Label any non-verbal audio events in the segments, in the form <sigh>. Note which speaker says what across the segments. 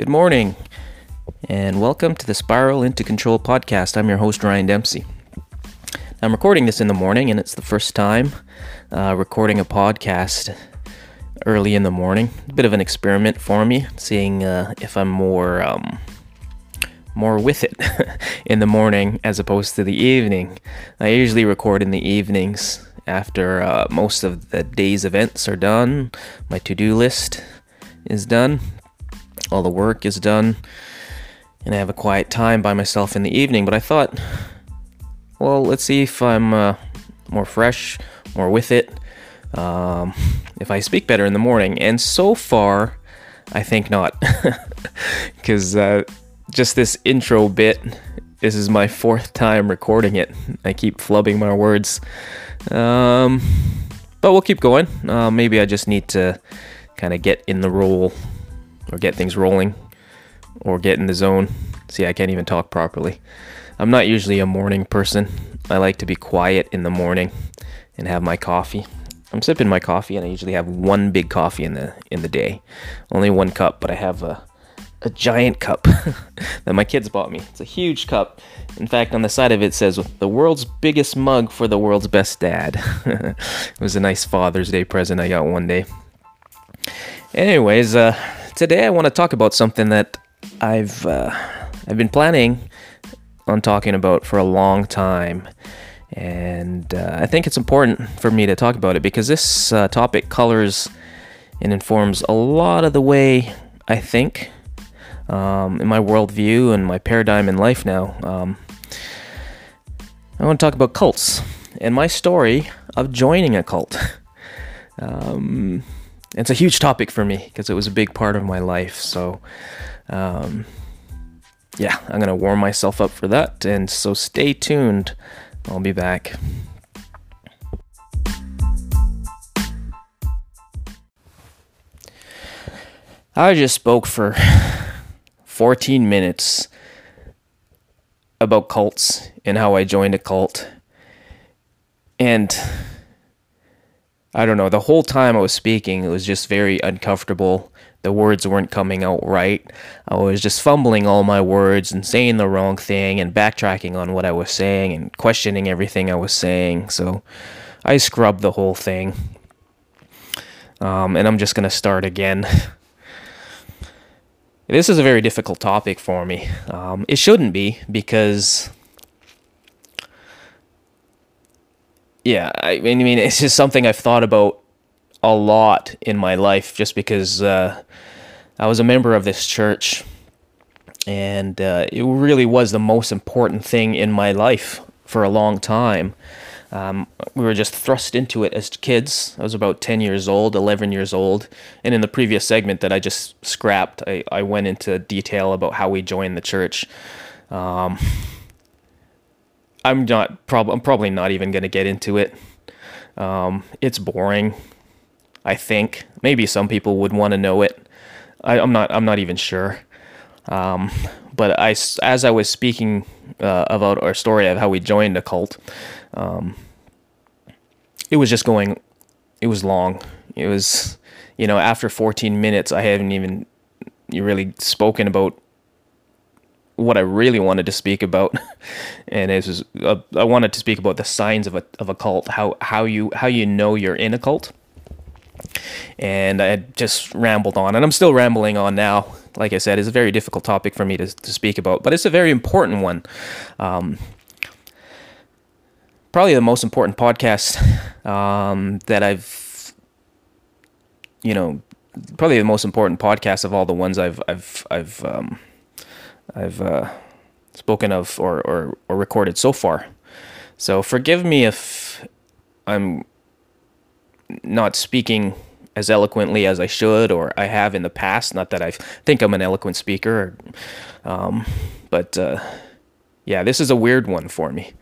Speaker 1: Good morning, and welcome to the Spiral into Control podcast. I'm your host, Ryan Dempsey. I'm recording this in the morning, and it's the first time uh, recording a podcast early in the morning. A bit of an experiment for me, seeing uh, if I'm more um, more with it <laughs> in the morning as opposed to the evening. I usually record in the evenings after uh, most of the day's events are done. My to-do list is done. All the work is done. And I have a quiet time by myself in the evening. But I thought, well, let's see if I'm uh, more fresh, more with it, um, if I speak better in the morning. And so far, I think not. <laughs> Because uh, just this intro bit, this is my fourth time recording it. I keep flubbing my words. Um, but we'll keep going. Uh, maybe I just need to kind of get in the role or get things rolling or get in the zone. See, I can't even talk properly. I'm not usually a morning person. I like to be quiet in the morning and have my coffee. I'm sipping my coffee and I usually have one big coffee in the in the day. Only one cup, but I have a a giant cup <laughs> that my kids bought me. It's a huge cup. In fact, on the side of it says the world's biggest mug for the world's best dad. <laughs> it was a nice Father's Day present I got one day. Anyways, uh, today I want to talk about something that I've uh, I've been planning on talking about for a long time, and uh, I think it's important for me to talk about it because this uh, topic colors and informs a lot of the way I think um, in my worldview and my paradigm in life now. Um, I want to talk about cults and my story of joining a cult. <laughs> Um, it's a huge topic for me because it was a big part of my life. So, um, yeah, I'm going to warm myself up for that. And so stay tuned. I'll be back. I just spoke for 14 minutes about cults and how I joined a cult. And I don't know, the whole time I was speaking, it was just very uncomfortable. The words weren't coming out right. I was just fumbling all my words and saying the wrong thing and backtracking on what I was saying and questioning everything I was saying. So I scrubbed the whole thing. Um, and I'm just going to start again. <laughs> this is a very difficult topic for me. Um, it shouldn't be because yeah, I mean, I mean, it's just something I've thought about a lot in my life just because uh, I was a member of this church and uh, it really was the most important thing in my life for a long time. Um, we were just thrust into it as kids. I was about 10 years old, 11 years old. And in the previous segment that I just scrapped, I, I went into detail about how we joined the church. Um, I'm not prob- I'm probably not even going to get into it. Um, it's boring. I think maybe some people would want to know it. I, am not. I'm not even sure. Um, but I, as I was speaking uh, about our story of how we joined a cult, um, it was just going. It was long. It was, you know, after 14 minutes, I hadn't even you really spoken about what I really wanted to speak about, <laughs> and it was uh, I wanted to speak about the signs of a of a cult, how how you how you know you're in a cult, and I just rambled on, and I'm still rambling on now. Like I said, it's a very difficult topic for me to to speak about, but it's a very important one. Um, probably the most important podcast um, that I've, you know, probably the most important podcast of all the ones I've I've I've um, I've uh, spoken of or, or, or recorded so far. So forgive me if I'm not speaking as eloquently as I should or I have in the past. Not that I think I'm an eloquent speaker, um, but uh, yeah, this is a weird one for me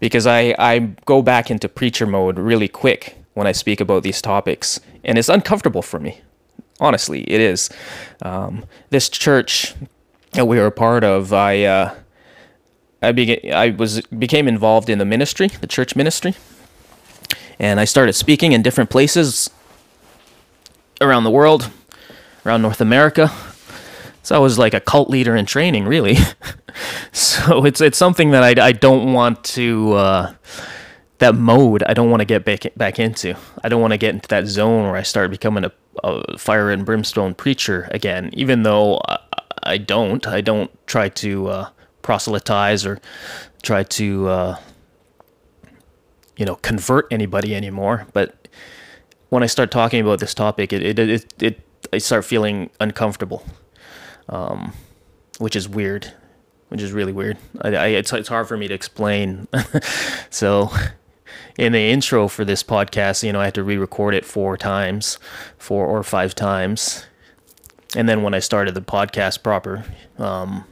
Speaker 1: because I, I go back into preacher mode really quick when I speak about these topics, and it's uncomfortable for me. Honestly, it is. Um, this church that we were a part of, I uh, I began I was became involved in the ministry, the church ministry, and I started speaking in different places around the world, around North America, So I was like a cult leader in training, really. <laughs> so it's it's something that I, I don't want to uh, that mode. I don't want to get back back into. I don't want to get into that zone where I start becoming a, a fire and brimstone preacher again. Even though I, don't, I don't try to uh, proselytize or try to uh, you know convert anybody anymore. But when I start talking about this topic, it it it, it I start feeling uncomfortable, um, which is weird, which is really weird. I, I it's it's hard for me to explain. <laughs> so in the intro for this podcast, you know, I had to re-record it four times, four or five times, and then when I started the podcast proper, um,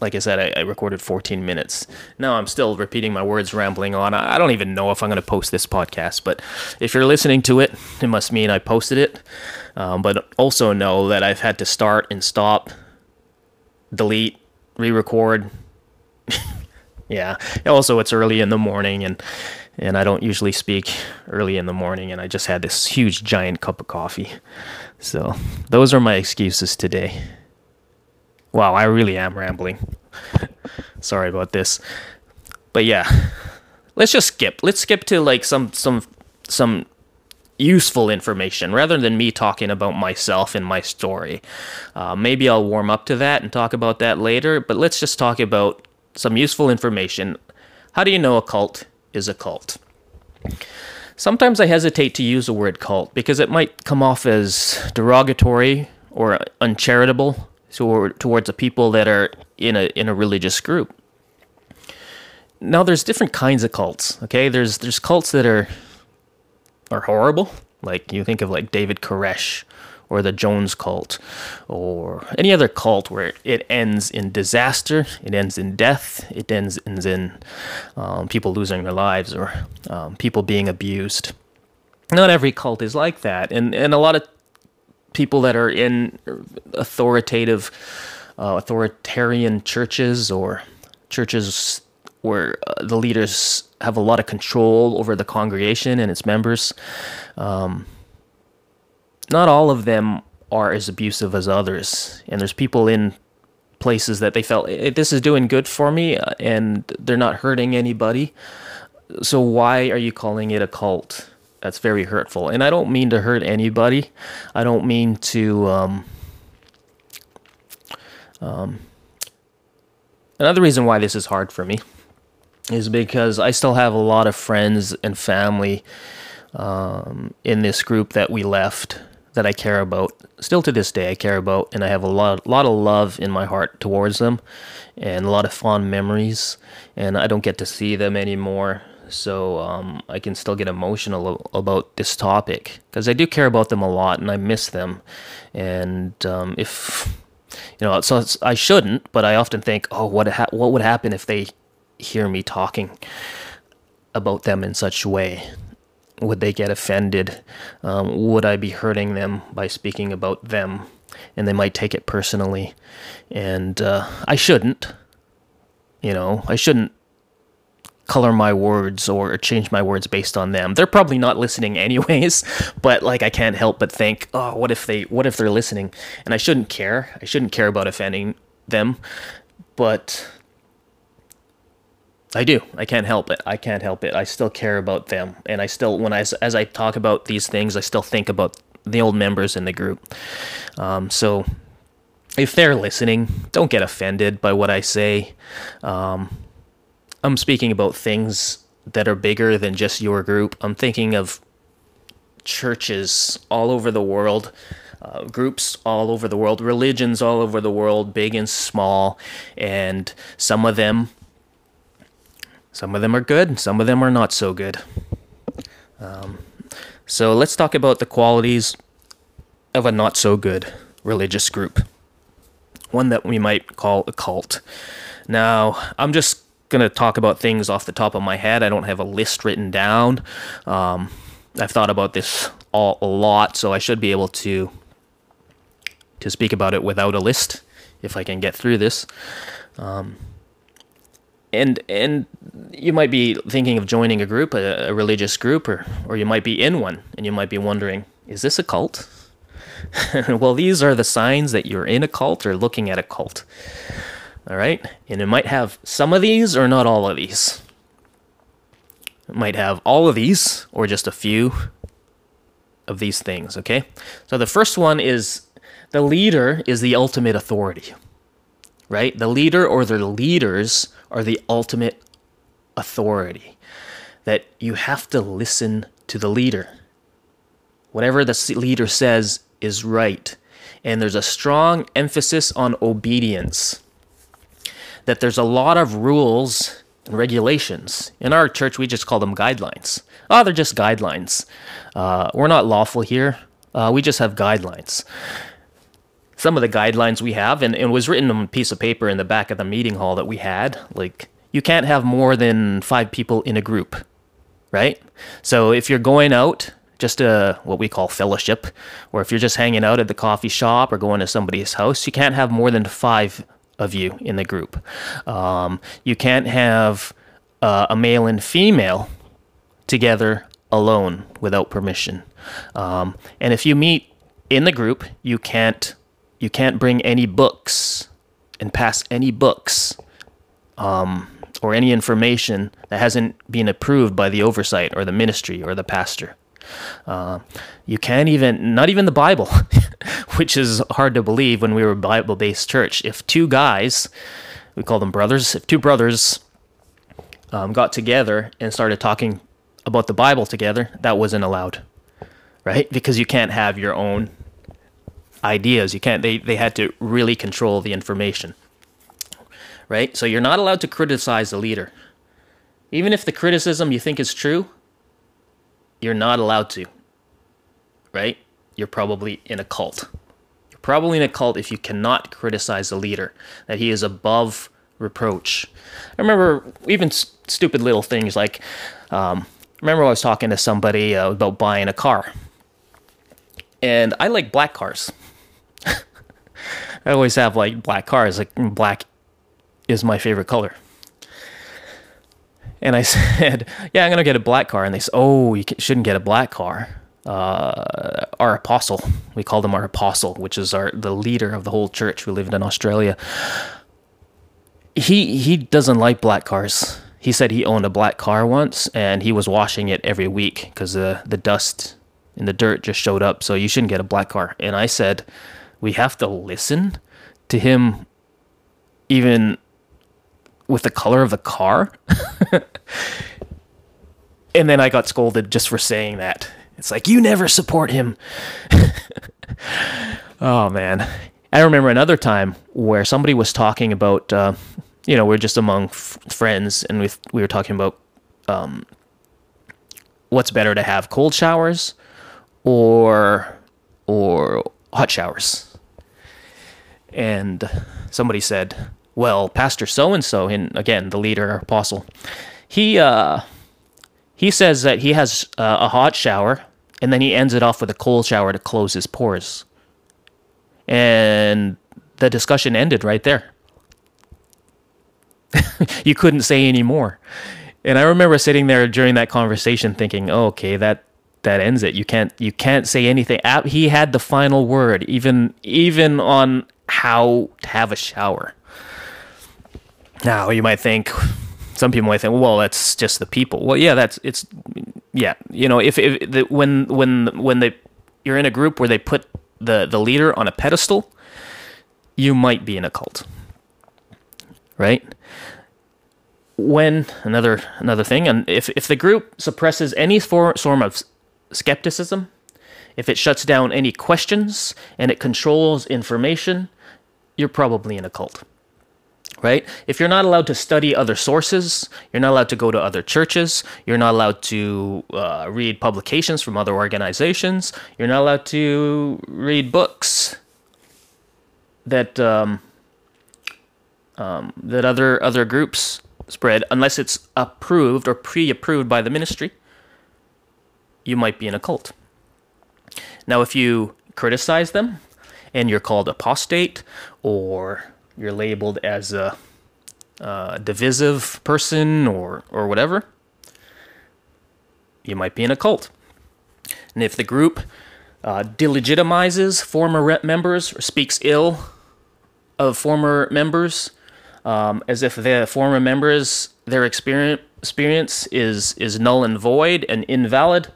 Speaker 1: like I said, I, I, recorded 14 minutes. Now I'm still repeating my words, rambling on. I, I don't even know if I'm going to post this podcast, but if you're listening to it, it must mean I posted it. Um, but also know that I've had to start and stop, delete, re record. <laughs> yeah. Also, it's early in the morning and and I don't usually speak early in the morning, and I just had this huge giant cup of coffee. So, those are my excuses today. Wow, I really am rambling. <laughs> Sorry about this. But yeah, let's just skip. Let's skip to like some some some useful information rather than me talking about myself and my story. Uh, maybe I'll warm up to that and talk about that later, but let's just talk about some useful information. How do you know a cult is a cult? Sometimes I hesitate to use the word cult because it might come off as derogatory or uncharitable towards the people that are in a in a religious group. Now there's different kinds of cults. Okay, there's there's cults that are are horrible. Like you think of like David Koresh or the Jones cult or any other cult where it ends in disaster, it ends in death, it ends, ends in um, people losing their lives or um, people being abused. Not every cult is like that, and and a lot of people that are in authoritative, uh, authoritarian churches or churches where uh, the leaders have a lot of control over the congregation and its members. Um, not all of them are as abusive as others, and there's people in places that they felt this is doing good for me and they're not hurting anybody. So why are you calling it a cult? that's very hurtful. And I don't mean to hurt anybody. I don't mean to. Um, um, another reason why this is hard for me is because I still have a lot of friends and family um, in this group that we left that I care about. Still to this day, I care about, and I have a lot, lot of love in my heart towards them, and a lot of fond memories. And I don't get to see them anymore so um, I can still get emotional about this topic because I do care about them a lot and I miss them. And um, if you know, so I shouldn't, but I often think, oh, what ha- what would happen if they hear me talking about them in such a way? Would they get offended? Um, would I be hurting them by speaking about them? And they might take it personally. And uh, I shouldn't. You know, I shouldn't color my words or change my words based on them. They're probably not listening <laughs> anyways, but like I can't help but think, oh, what if they what if they're listening? And I shouldn't care. I shouldn't care about offending them, but I do. I can't help it. I can't help it. I still care about them, and I still when I as I talk about these things, I still think about the old members in the group. Um, so if they're listening, don't get offended by what I say. Um, I'm speaking about things that are bigger than just your group. I'm thinking of churches all over the world, uh, groups all over the world, religions all over the world, big and small, and some of them, some of them are good, some of them are not so good. Um, so let's talk about the qualities of a not so good religious group, one that we might call a cult. Now, I'm just going to talk about things off the top of my head. I don't have a list written down. Um, I've thought about this all, a lot, so I should be able to to speak about it without a list if I can get through this. Um, and and you might be thinking of joining a group, a, a religious group, or or you might be in one, and you might be wondering, is this a cult? <laughs> well, these are the signs that you're in a cult or looking at a cult. All right? And it might have some of these or not all of these. It might have all of these or just a few of these things, okay? So the first one is the leader is the ultimate authority, right? The leader or the leaders are the ultimate authority. That you have to listen to the leader. Whatever the leader says is right. And there's a strong emphasis on obedience. That there's a lot of rules and regulations. In our church, we just call them guidelines. Oh, they're just guidelines. Uh, we're not lawful here. Uh, we just have guidelines. Some of the guidelines we have, and, and it was written on a piece of paper in the back of the meeting hall that we had, like you can't have more than five people in a group, right? So if you're going out, just a what we call fellowship, or if you're just hanging out at the coffee shop or going to somebody's house, you can't have more than five of you in the group. Um, you can't have uh, a male and female together alone without permission. Um, and if you meet in the group, you can't you can't bring any books and pass any books um, or any information that hasn't been approved by the oversight or the ministry or the pastor. Uh, you can't even, not even the Bible, <laughs> which is hard to believe when we were a Bible based church. If two guys, we call them brothers, if two brothers um, got together and started talking about the Bible together, that wasn't allowed, right? Because you can't have your own ideas. You can't, they, they had to really control the information right? So you're not allowed to criticize the leader. Even if the criticism you think is true, you're not allowed to, right? You're probably in a cult. You're probably in a cult if you cannot criticize the leader, that he is above reproach. I remember even st- stupid little things like, um, remember I was talking to somebody uh, about buying a car. And I like black cars. I always have like black cars, like black is my favorite color. And I <laughs> said, Yeah, I'm to get a black car. And they said, Oh, you shouldn't get a black car. Uh, our apostle, we called him our apostle, which is our the leader of the whole church who lived in Australia. He he doesn't like black cars. He said he owned a black car once and he was washing it every week because the the dust and the dirt just showed up. So you shouldn't get a black car. And I said, we have to listen to him even with the color of the car. <laughs> and then I got scolded just for saying that. It's like, you never support him. <laughs> oh, man. I remember another time where somebody was talking about, uh, you know, we are just among f- friends and we, we were talking about um, what's better to have cold showers or or hot showers. And somebody said, well, Pastor so and so, and again, the leader, apostle, he uh, he says that he has uh, a hot shower, and then he ends it off with a cold shower to close his pores, and the discussion ended right there. <laughs> you couldn't say any more, and I remember sitting there during that conversation, thinking, oh, "Okay, that that ends it. You can't you can't say anything." He had the final word, even even on how to have a shower. Now you might think, some people might think, well, that's just the people. Well, yeah, that's it's, yeah, you know, if, if the, when when when they you're in a group where they put the the leader on a pedestal, you might be in a cult, right? When another another thing, and if if the group suppresses any form form of skepticism, if it shuts down any questions and it controls information, you're probably in a cult right? If you're not allowed to study other sources, you're not allowed to go to other churches, you're not allowed to uh, read publications from other organizations, you're not allowed to read books that um, um, that other other groups spread, unless it's approved or pre-approved by the ministry. You might be in a cult. Now, if you criticize them and you're called apostate or you're labeled as a, a divisive person or or whatever, you might be in a cult. And if the group uh, delegitimizes former members or speaks ill of former members, um, as if the former members their experience experience is is null and void and invalid.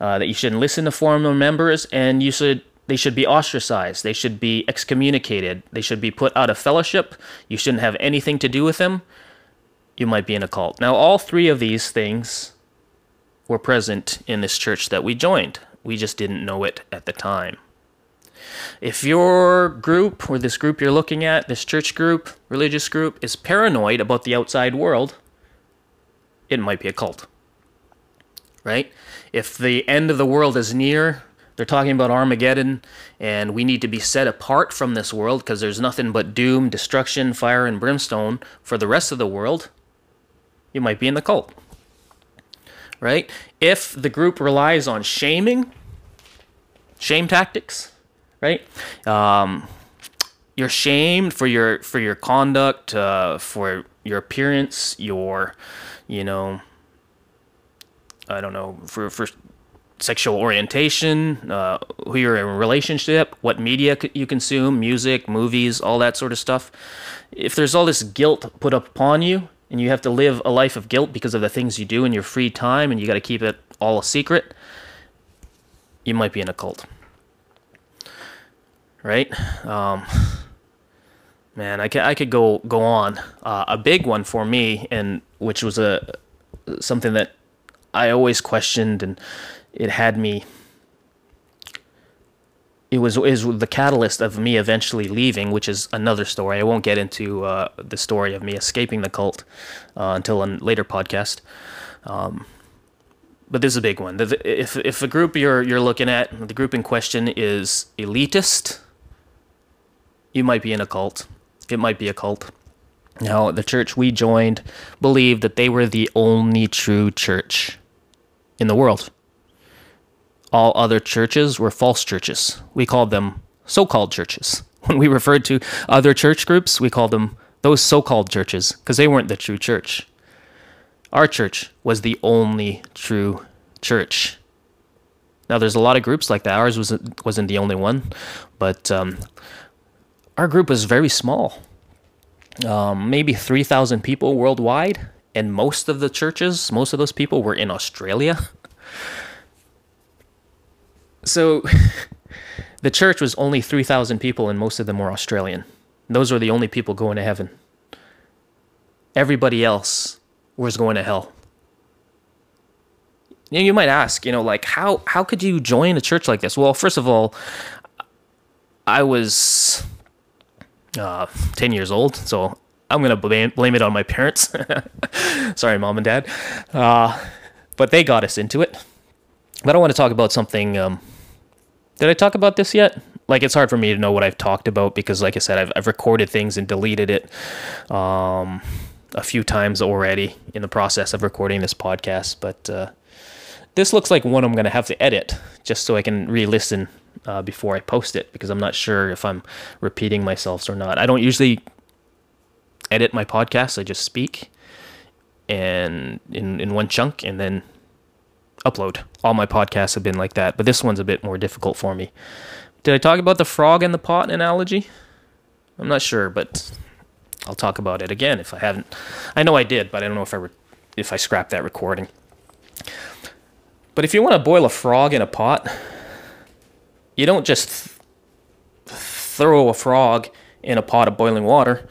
Speaker 1: Uh, that you shouldn't listen to former members, and you should they should be ostracized. They should be excommunicated. They should be put out of fellowship. You shouldn't have anything to do with them. You might be in a cult. Now, all three of these things were present in this church that we joined. We just didn't know it at the time. If your group or this group you're looking at, this church group, religious group, is paranoid about the outside world, it might be a cult. Right? If the end of the world is near, they're talking about Armageddon, and we need to be set apart from this world because there's nothing but doom, destruction, fire, and brimstone for the rest of the world, you might be in the cult right? If the group relies on shaming, shame tactics, right? Um, you're shamed for your for your conduct, uh, for your appearance, your, you know, I don't know, for for sexual orientation, uh, who you're in a relationship, what media you consume, music, movies, all that sort of stuff. If there's all this guilt put upon you, and you have to live a life of guilt because of the things you do in your free time and you got to keep it all a secret, you might be in a cult. Right? Um, man, I could, I could go go on. Uh, a big one for me, and which was a something that I always questioned, and it had me it was is the catalyst of me eventually leaving, which is another story. I won't get into uh, the story of me escaping the cult uh, until a later podcast. Um, but this is a big one. If if the group you're you're looking at, the group in question is elitist, you might be in a cult. It might be a cult. Now, the church we joined believed that they were the only true church in the world all other churches were false churches. We called them so called churches. <laughs> When we referred to other church groups, we called them those so called churches because they weren't the true church. Our church was the only true church. Now, there's a lot of groups like that. Ours wasn't, wasn't the only one, but um, our group was very small. Um, maybe 3,000 people worldwide, and most of the churches, most of those people were in Australia. <laughs> So <laughs> the church was only 3,000 people, and most of them were Australian. Those were the only people going to heaven. Everybody else was going to hell. You, you might ask, you know, like how how could you join a church like this? Well, first of all, I was uh, 10 years old, so I'm gonna blame it on my parents. <laughs> Sorry, mom and dad, uh, but they got us into it. But I want to talk about something um, did I talk about this yet? Like, it's hard for me to know what I've talked about because, like I said, I've, I've recorded things and deleted it um, a few times already in the process of recording this podcast. But uh, this looks like one I'm going to have to edit just so I can re listen uh, before I post it because I'm not sure if I'm repeating myself or not. I don't usually edit my podcasts, I just speak and in, in one chunk and then upload. All my podcasts have been like that, but this one's a bit more difficult for me. Did I talk about the frog in the pot analogy? I'm not sure, but I'll talk about it again if I haven't. I know I did, but I don't know if I re- if I scrapped that recording. But if you want to boil a frog in a pot, you don't just th- throw a frog in a pot of boiling water.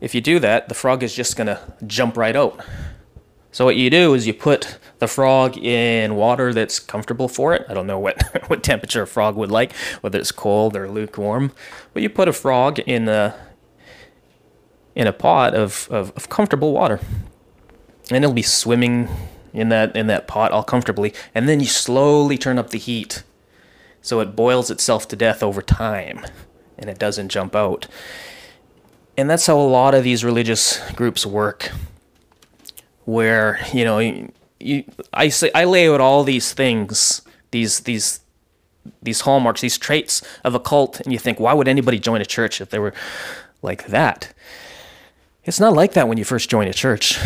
Speaker 1: If you do that, the frog is just going to jump right out. So what you do is you put the frog in water that's comfortable for it. I don't know what, <laughs> what temperature a frog would like, whether it's cold or lukewarm. But you put a frog in a in a pot of, of, of comfortable water. And it'll be swimming in that in that pot all comfortably. And then you slowly turn up the heat so it boils itself to death over time and it doesn't jump out. And that's how a lot of these religious groups work where you know you, I say I lay out all these things, these these these hallmarks, these traits of a cult, and you think, why would anybody join a church if they were like that? It's not like that when you first join a church.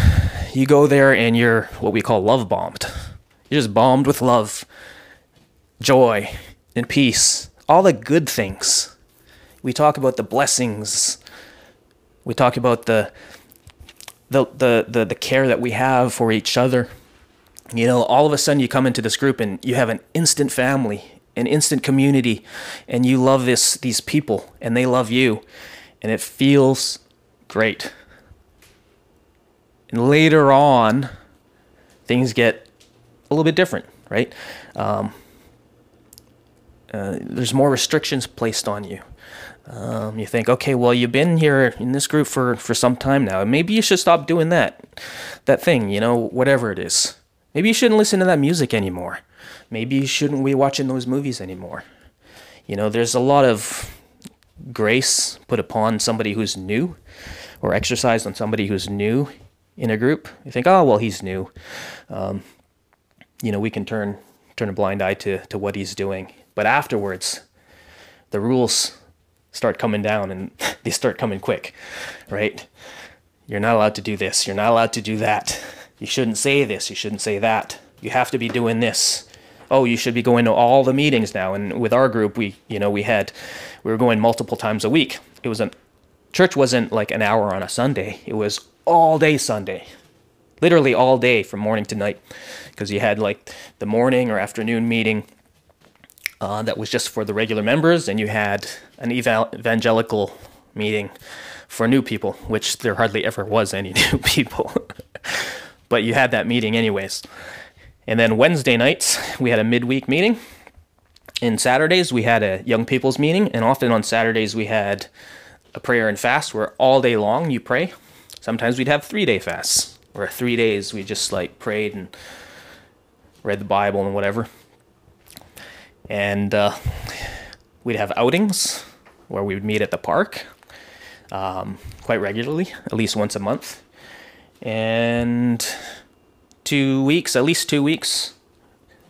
Speaker 1: You go there and you're what we call love bombed. You're just bombed with love, joy, and peace, all the good things. We talk about the blessings. We talk about the the the the, the care that we have for each other. You know, all of a sudden you come into this group and you have an instant family, an instant community, and you love this these people and they love you, and it feels great. And later on, things get a little bit different, right? Um, uh, there's more restrictions placed on you. Um, you think, okay, well, you've been here in this group for, for some time now. Maybe you should stop doing that, that thing, you know, whatever it is. Maybe you shouldn't listen to that music anymore. Maybe you shouldn't be watching those movies anymore. You know, there's a lot of grace put upon somebody who's new or exercised on somebody who's new in a group. You think, oh, well, he's new. Um, you know, we can turn turn a blind eye to, to what he's doing. But afterwards, the rules start coming down and <laughs> they start coming quick, right? You're not allowed to do this. You're not allowed to do that. You shouldn't say this. You shouldn't say that. You have to be doing this. Oh, you should be going to all the meetings now. And with our group, we, you know, we had, we were going multiple times a week. It was an, church wasn't like an hour on a Sunday. It was all day Sunday. Literally all day from morning to night. Because you had like the morning or afternoon meeting uh, that was just for the regular members, and you had an evangelical meeting for new people, which there hardly ever was any <laughs> new people. <laughs> but you had that meeting anyways. And then Wednesday nights, we had a midweek meeting. In Saturdays, we had a young people's meeting, and often on Saturdays, we had a prayer and fast where all day long you pray. Sometimes we'd have three day fasts, where three days we just like prayed and read the Bible and whatever and uh, we'd have outings where we would meet at the park um, quite regularly, at least once a month, and two weeks, at least two weeks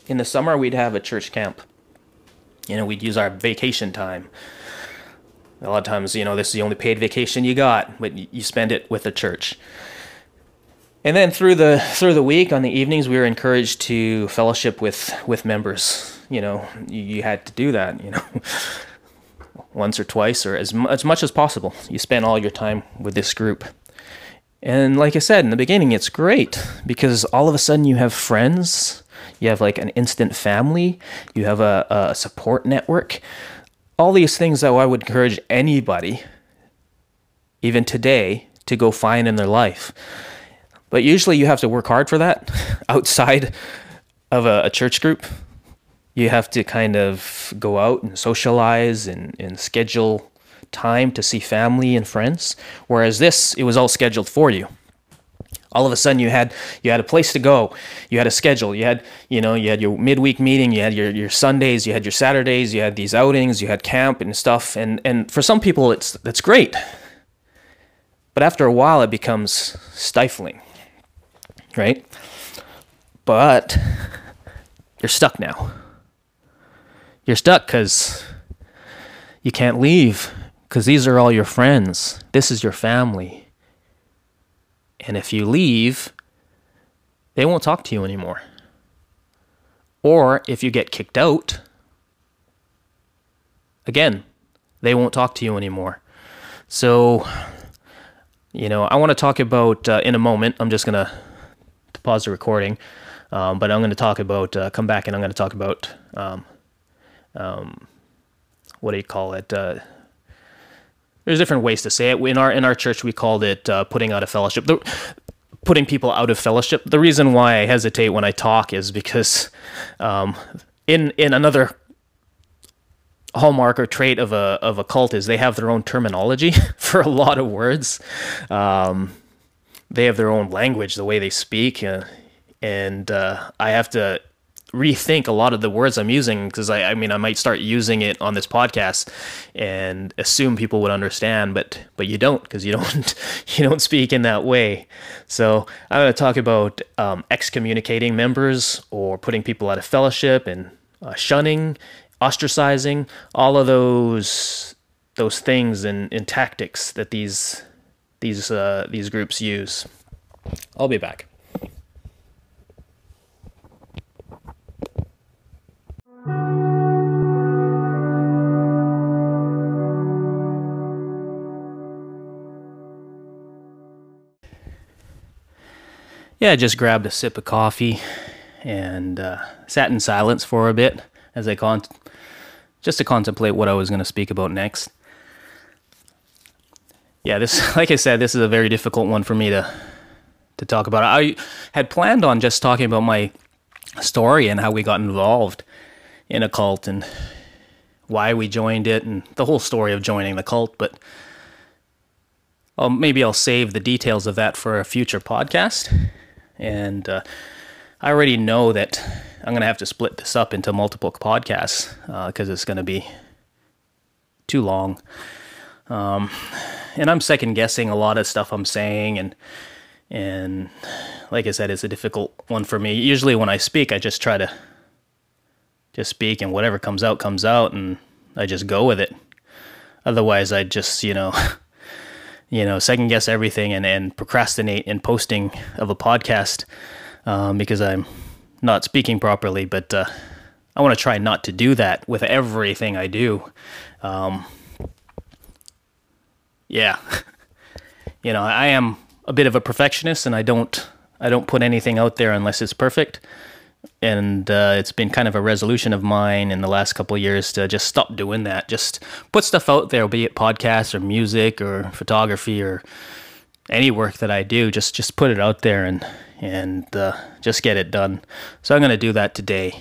Speaker 1: in the summer, we'd have a church camp. You know, we'd use our vacation time. A lot of times, you know, this is the only paid vacation you got, but you spend it with the church. And then through the through the week on the evenings, we were encouraged to fellowship with with members. You know you, you had to do that you know <laughs> once or twice or as, as much as possible. You spend all your time with this group. And like i said in the beginning it's great because all of a sudden you have friends you have like an instant family you have a, a support network. All these things that i would encourage anybody even today to go find in their life but usually you have to work hard for that <laughs> outside of a, a church group you have to kind of go out and socialize and, and schedule time to see family and friends. Whereas this, it was all scheduled for you. All of a sudden, you had you had a place to go, you had a schedule, you had you know you had your midweek meeting, you had your, your Sundays, you had your Saturdays, you had these outings, you had camp and stuff, and and for some people, it's that's great. But after a while, it becomes stifling, right? But you're stuck now you're stuck because you can't leave because these are all your friends. This is your family. And if you leave, they won't talk to you anymore. Or if you get kicked out, again, they won't talk to you anymore. So, you know, I want to talk about uh, in a moment. I'm just going to pause the recording, um, but I'm going to talk about, uh, come back and I'm going to talk about um, um, what do you call it? Uh, there's different ways to say it. In our in our church, we called it uh, putting out of fellowship. The, putting people out of fellowship. The reason why I hesitate when I talk is because um, in in another hallmark or trait of a of a cult is they have their own terminology <laughs> for a lot of words. Um, they have their own language, the way they speak, uh, and uh, I have to rethink a lot of the words I'm using because I, I mean I might start using it on this podcast and assume people would understand, but but you don't because you <laughs> don't you don't speak in that way. So I'm going to talk about um, excommunicating members or putting people out of fellowship and uh, shunning, ostracizing, all of those those things and, and tactics that these these uh, these groups use. I'll be back. Yeah, I just grabbed a sip of coffee and uh, sat in silence for a bit as I con- just to contemplate what I was going to speak about next. Yeah, this, <laughs> like I said, this is a very difficult one for me to to talk about. I had planned on just talking about my story and how we got involved in a cult and why we joined it and the whole story of joining the cult, but maybe I'll save the details of that for a future podcast. And uh, I already know that I'm going to have to split this up into multiple podcasts because uh, it's going to be too long. Um, and I'm second guessing a lot of stuff I'm saying, and and like I said, it's a difficult one for me. Usually, when I speak, I just try to just speak, and whatever comes out comes out, and I just go with it. Otherwise, I just you know <laughs> you know, second guess everything and, and procrastinate in posting of a podcast um, because I'm not speaking properly. But uh, I want to try not to do that with everything I do. Um, yeah, <laughs> you know, I am a bit of a perfectionist, and I don't I don't put anything out there unless it's perfect and uh, it's been kind of a resolution of mine in the last couple years to just stop doing that. Just put stuff out there, be it podcasts or music or photography or any work that I do. Just just put it out there and and uh, just get it done. So I'm gonna do that today.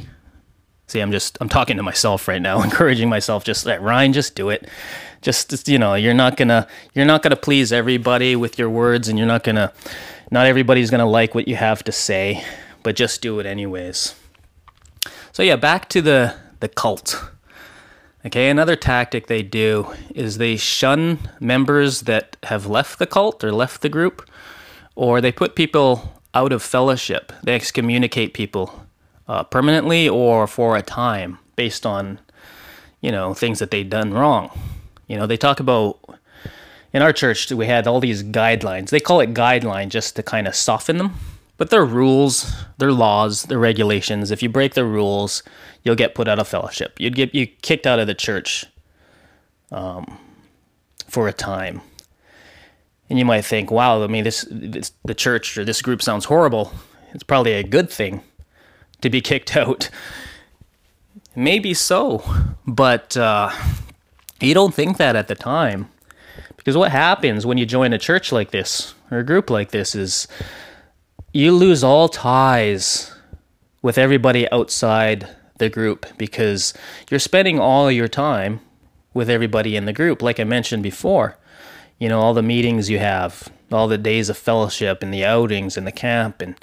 Speaker 1: See, I'm just I'm talking to myself right now, <laughs> encouraging myself. Just like Ryan, just do it. Just, you know, you're not gonna you're not gonna please everybody with your words, and you're not gonna not everybody's gonna like what you have to say but just do it anyways. So yeah, back to the the cult. Okay, another tactic they do is they shun members that have left the cult or left the group, or they put people out of fellowship. They excommunicate people uh, permanently or for a time based on, you know, things that they've done wrong. You know, they talk about in our church we had all these guidelines. They call it guideline just to kind of soften them but they're rules, they're laws, they're regulations. If you break the rules, you'll get put out of fellowship. You'd get you kicked out of the church um, for a time. And you might think, wow, I mean, this, this the church or this group sounds horrible. It's probably a good thing to be kicked <laughs> out. Maybe so, but uh, you don't think that at the time. Because what happens when you join a church like this or a group like this is you lose all ties with everybody outside the group because you're spending all your time with everybody in the group like i mentioned before you know all the meetings you have all the days of fellowship and the outings and the camp and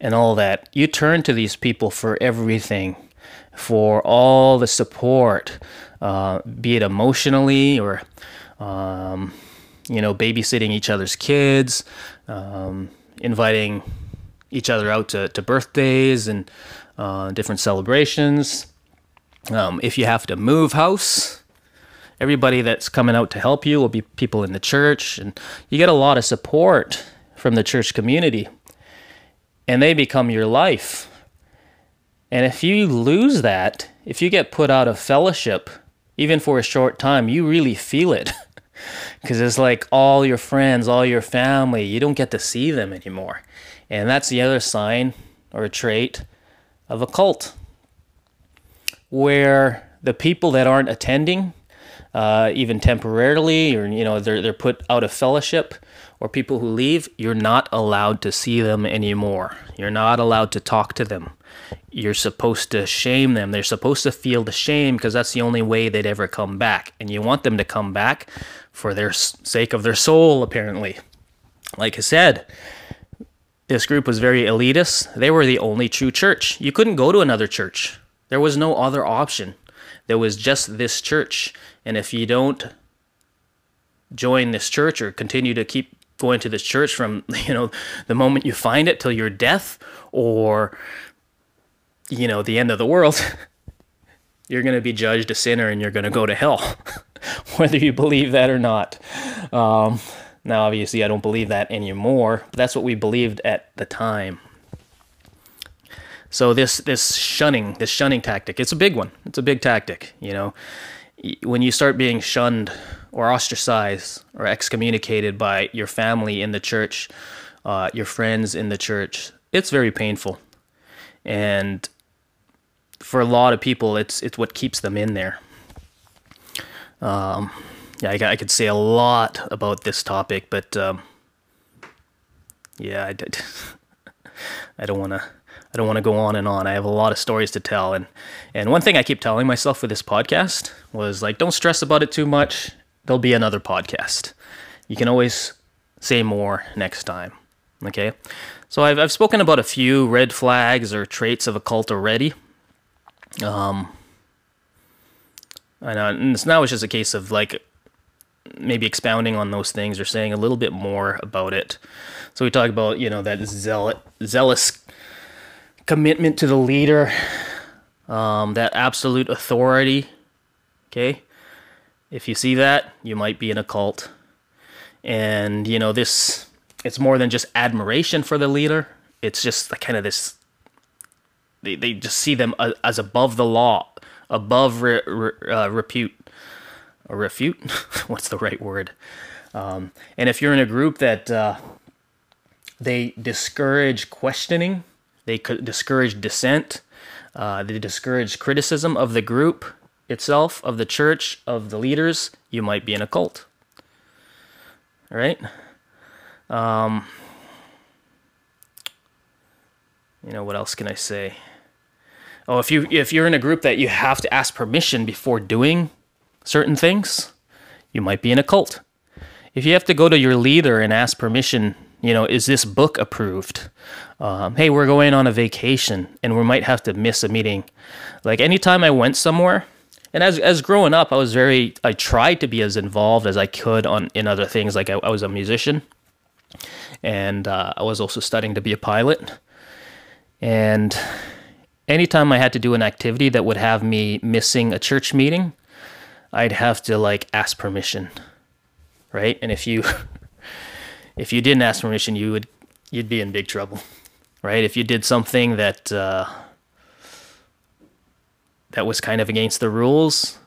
Speaker 1: and all that you turn to these people for everything for all the support uh, be it emotionally or um, you know babysitting each other's kids um, inviting each other out to, to birthdays and uh, different celebrations. Um, if you have to move house, everybody that's coming out to help you will be people in the church, and you get a lot of support from the church community, and they become your life. And if you lose that, if you get put out of fellowship, even for a short time, you really feel it. <laughs> Because it's like all your friends, all your family, you don't get to see them anymore. And that's the other sign or trait of a cult, where the people that aren't attending, uh, even temporarily, or you know they're they're put out of fellowship, or people who leave, you're not allowed to see them anymore. You're not allowed to talk to them. You're supposed to shame them. They're supposed to feel the shame because that's the only way they'd ever come back. And you want them to come back for their sake of their soul, apparently. Like I said, this group was very elitist. They were the only true church. You couldn't go to another church. There was no other option. There was just this church. And if you don't join this church or continue to keep going to this church from, <laughs> you know, the moment you find it till your death or you know, the end of the world, <laughs> you're going to be judged a sinner and you're going to go to hell, <laughs> whether you believe that or not. Um, now, obviously, I don't believe that anymore, but that's what we believed at the time. So this this shunning, this shunning tactic, it's a big one. It's a big tactic, you know. When you start being shunned or ostracized or excommunicated by your family in the church, uh, your friends in the church, it's very painful, and for a lot of people, it's it's what keeps them in there. Um, yeah, I, I could say a lot about this topic, but um, yeah, I. <laughs> I don't want to. I don't want to go on and on. I have a lot of stories to tell, and and one thing I keep telling myself with this podcast was like, don't stress about it too much. There'll be another podcast. You can always say more next time. Okay, so I've I've spoken about a few red flags or traits of a cult already. Um, I know, and it's now it's just a case of like maybe expounding on those things or saying a little bit more about it. So we talk about you know that zealot, zealous commitment to the leader, um, that absolute authority. Okay, if you see that, you might be in a cult, and you know this. It's more than just admiration for the leader. It's just kind of this. They they just see them as above the law, above re, re, uh, repute, or refute. <laughs> What's the right word? Um, and if you're in a group that uh, they discourage questioning, they discourage dissent, uh, they discourage criticism of the group itself, of the church, of the leaders, you might be in a cult. All right? Um, you know, what else can I say? Oh, if you if you're in a group that you have to ask permission before doing certain things, you might be in a cult. If you have to go to your leader and ask permission, you know, is this book approved? Um, hey, we're going on a vacation and we might have to miss a meeting. Like anytime I went somewhere, and as as growing up, I was very I tried to be as involved as I could on in other things. Like I, I was a musician, and uh, I was also studying to be a pilot. And anytime I had to do an activity that would have me missing a church meeting, I'd have to like ask permission, right? And if you <laughs> if you didn't ask permission, you would you'd be in big trouble, right? If you did something that uh, that was kind of against the rules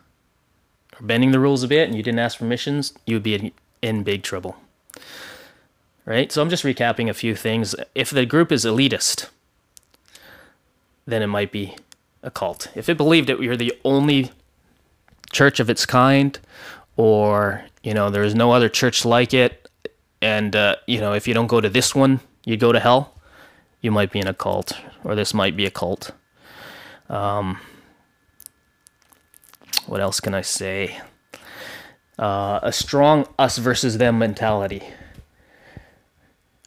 Speaker 1: or bending the rules a bit, and you didn't ask permissions, you would be in, in big trouble, right? So I'm just recapping a few things. If the group is elitist, then it might be a cult. If it believed that you're the only church of its kind, or you know there is no other church like it, and uh, you know if you don't go to this one, you go to hell. You might be in a cult, or this might be a cult. Um, what else can I say? Uh, a strong us versus them mentality.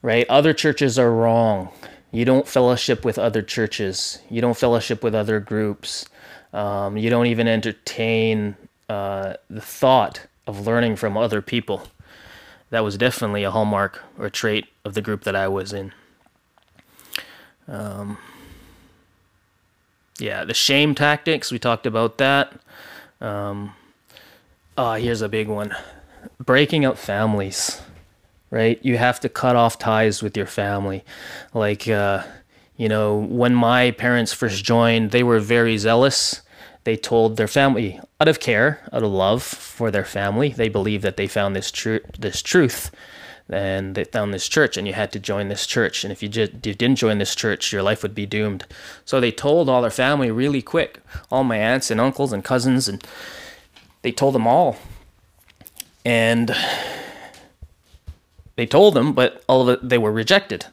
Speaker 1: Right? Other churches are wrong. You don't fellowship with other churches. You don't fellowship with other groups. Um, you don't even entertain uh, the thought of learning from other people. That was definitely a hallmark or trait of the group that I was in. Um, yeah, the shame tactics, we talked about that. Um, oh, here's a big one breaking up families, right? You have to cut off ties with your family. Like, uh, you know, when my parents first joined, they were very zealous. They told their family, out of care, out of love for their family, they believed that they found this, tr- this truth and they found this church and you had to join this church and if you, just, you didn't join this church your life would be doomed so they told all their family really quick all my aunts and uncles and cousins and they told them all and they told them but all of it they were rejected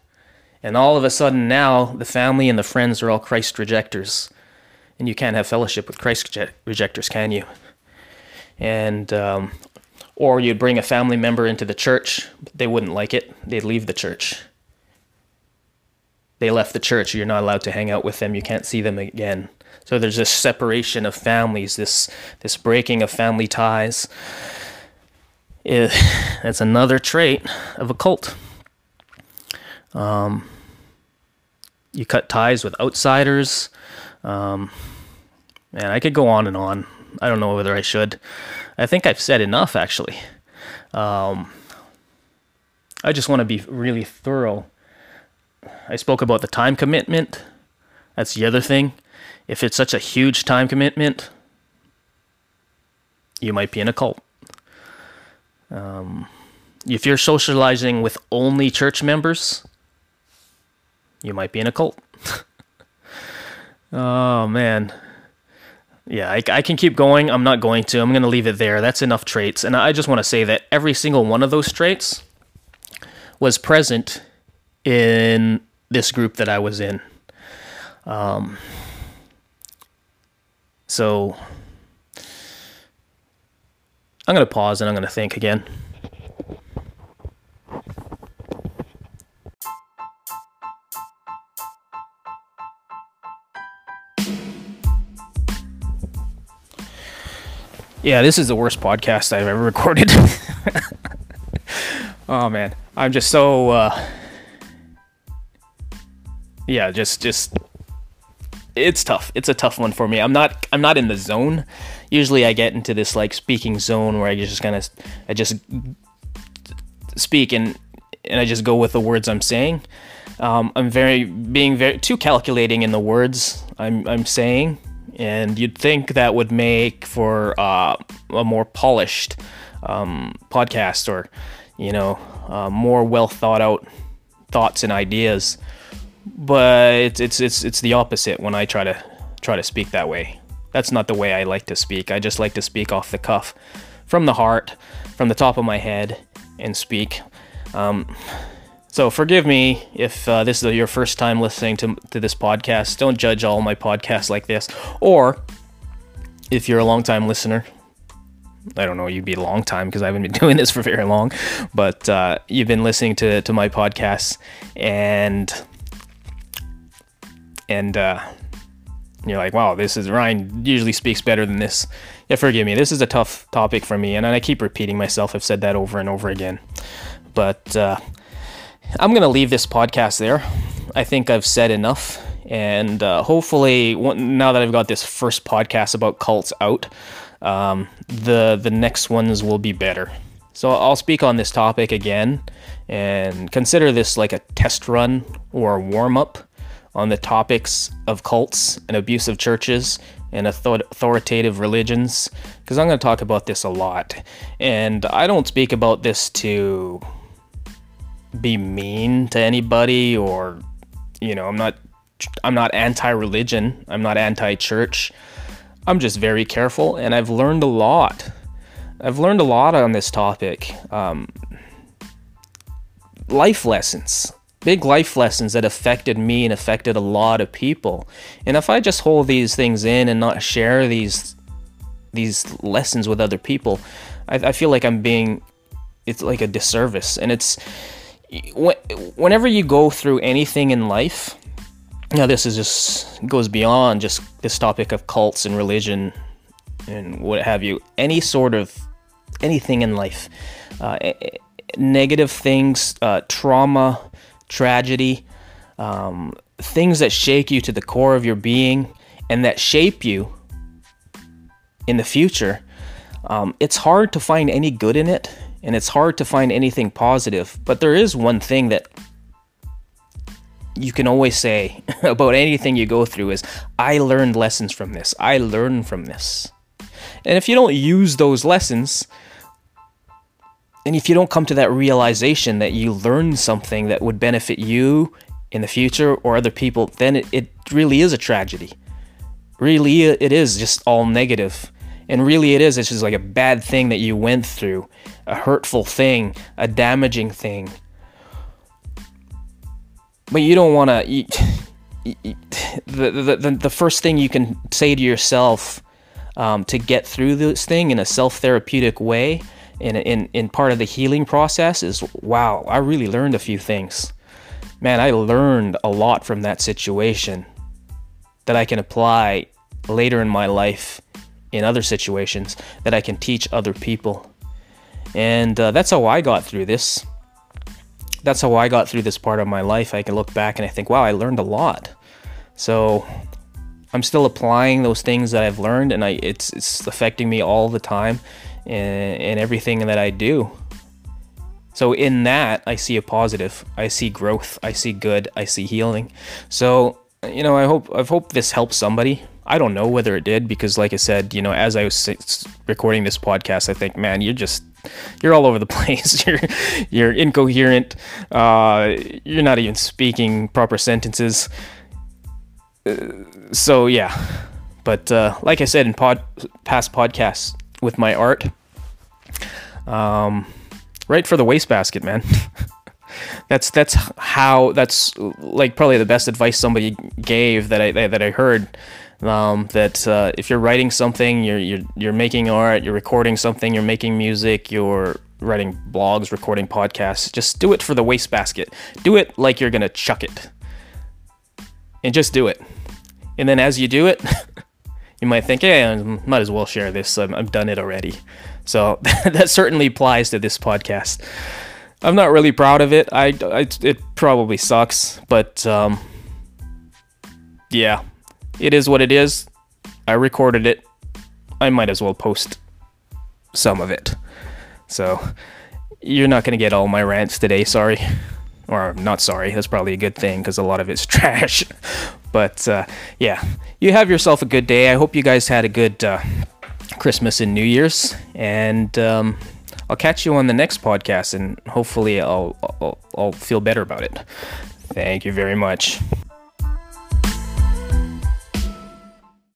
Speaker 1: and all of a sudden now the family and the friends are all christ rejectors and you can't have fellowship with christ rejectors can you and um, or you'd bring a family member into the church, they wouldn't like it. They'd leave the church. They left the church, you're not allowed to hang out with them, you can't see them again. So there's this separation of families, this this breaking of family ties. It, <sighs> that's another trait of a cult. Um, you cut ties with outsiders. Um, man, I could go on and on. I don't know whether I should. I think I've said enough, actually. Um, I just want to be really thorough. I spoke about the time commitment. That's the other thing. If it's such a huge time commitment, you might be in a cult. Um, if you're socializing with only church members, you might be in a cult. <laughs> oh man. Yeah, I, I, can keep going. I'm not going to. I'm going to leave it there. That's enough traits. And I just want to say that every single one of those traits was present in this group that I was in. Um, so I'm going to pause and I'm going to think again. Yeah, this is the worst podcast I've ever <laughs> recorded. oh man, I'm just so uh Yeah, just just it's tough. It's a tough one for me. I'm not I'm not in the zone. Usually I get into this like speaking zone where I just kind of I just speak and and I just go with the words I'm saying. Um, I'm very being very too calculating in the words I'm I'm saying and you'd think that would make for uh, a more polished um, podcast or you know uh, more well thought out thoughts and ideas but it's, it's it's it's the opposite when I try to try to speak that way that's not the way I like to speak I just like to speak off the cuff from the heart from the top of my head and speak um, so forgive me if uh, this is your first time listening to, to this podcast. Don't judge all my podcasts like this. Or if you're a long time listener, I don't know, you'd be a long time because I haven't been <laughs> doing this for very long, but uh, you've been listening to, to my podcasts and and uh, you're like, wow, this is Ryan usually speaks better than this. Yeah, forgive me. This is a tough topic for me, and I keep repeating myself. I've said that over and over again, but uh, I'm to leave this podcast there. I think I've said enough. And uh, hopefully, now that I've got this first podcast about cults out, um, the the next ones will be better. So I'll speak on this topic again, and consider this like a test run or a warm up on the topics of cults and abusive churches and authoritative religions, because I'm going to talk about this a lot. And I don't speak about this to be mean to anybody or you know, I'm not I'm not anti-religion, I'm not anti-church. I'm just very careful and I've learned a lot. I've learned a lot on this topic. Um, life lessons, big life lessons that affected me and affected a lot of people. And if I just hold these things in and not share these these lessons with other people, I, I feel like I'm being it's like a disservice. And it's whenever you go through anything in life, now this is just goes beyond just this topic of cults and religion and what have you. Any sort of anything in life, uh, negative things, uh, trauma, tragedy, um, things that shake you to the core of your being and that shape you in the future. Um, it's hard to find any good in it and it's hard to find anything positive. But there is one thing that you can always say <laughs> about anything you go through is I learned lessons from this. I learned from this. And if you don't use those lessons, and if you don't come to that realization that you learned something that would benefit you in the future or other people, then it, it really is a tragedy. Really, it is just all negative. And really, it is. It's just like a bad thing that you went through a hurtful thing, a damaging thing. But you don't want to. <sighs> The, the, the, the first thing you can say to yourself um, to get through this thing in a self therapeutic way, in, in, in part of the healing process, is wow, I really learned a few things. Man, I learned a lot from that situation that I can apply later in my life in other situations that I can teach other people. And uh, that's how I got through this. That's how I got through this part of my life. I can look back and I think, wow, I learned a lot. So I'm still applying those things that I've learned, and I it's it's affecting me all the time in, in everything that I do. So in that, I see a positive. I see growth. I see good. I see healing. So you know, I hope I hope this helps somebody. I don't know whether it did because, like I said, you know, as I was recording this podcast, I think, man, you're just you're all over the <laughs> place. You're you're incoherent. Uh, you're not even speaking proper sentences. Uh, so yeah, but uh, like I said in pod past podcasts with my art, um, write for the wastebasket, man. <laughs> that's that's how that's like probably the best advice somebody gave that I that I heard. Um, that uh, if you're writing something, you're, you're you're making art, you're recording something, you're making music, you're writing blogs, recording podcasts. Just do it for the wastebasket. Do it like you're gonna chuck it, and just do it. And then as you do it, <laughs> you might think, "Hey, I might as well share this. i I've done it already." So <laughs> that certainly applies to this podcast. I'm not really proud of it. I, I it probably sucks, but um, yeah, it is what it is. I recorded it. I might as well post some of it. So you're not gonna get all my rants today. Sorry, or not sorry. That's probably a good thing because a lot of it's <laughs> trash. But uh, yeah, you have yourself a good day. I hope you guys had a good uh, Christmas and New Year's, and. Um, I'll catch you on the next podcast, and hopefully I'll, I'll, I'll feel better about it. Thank you very much.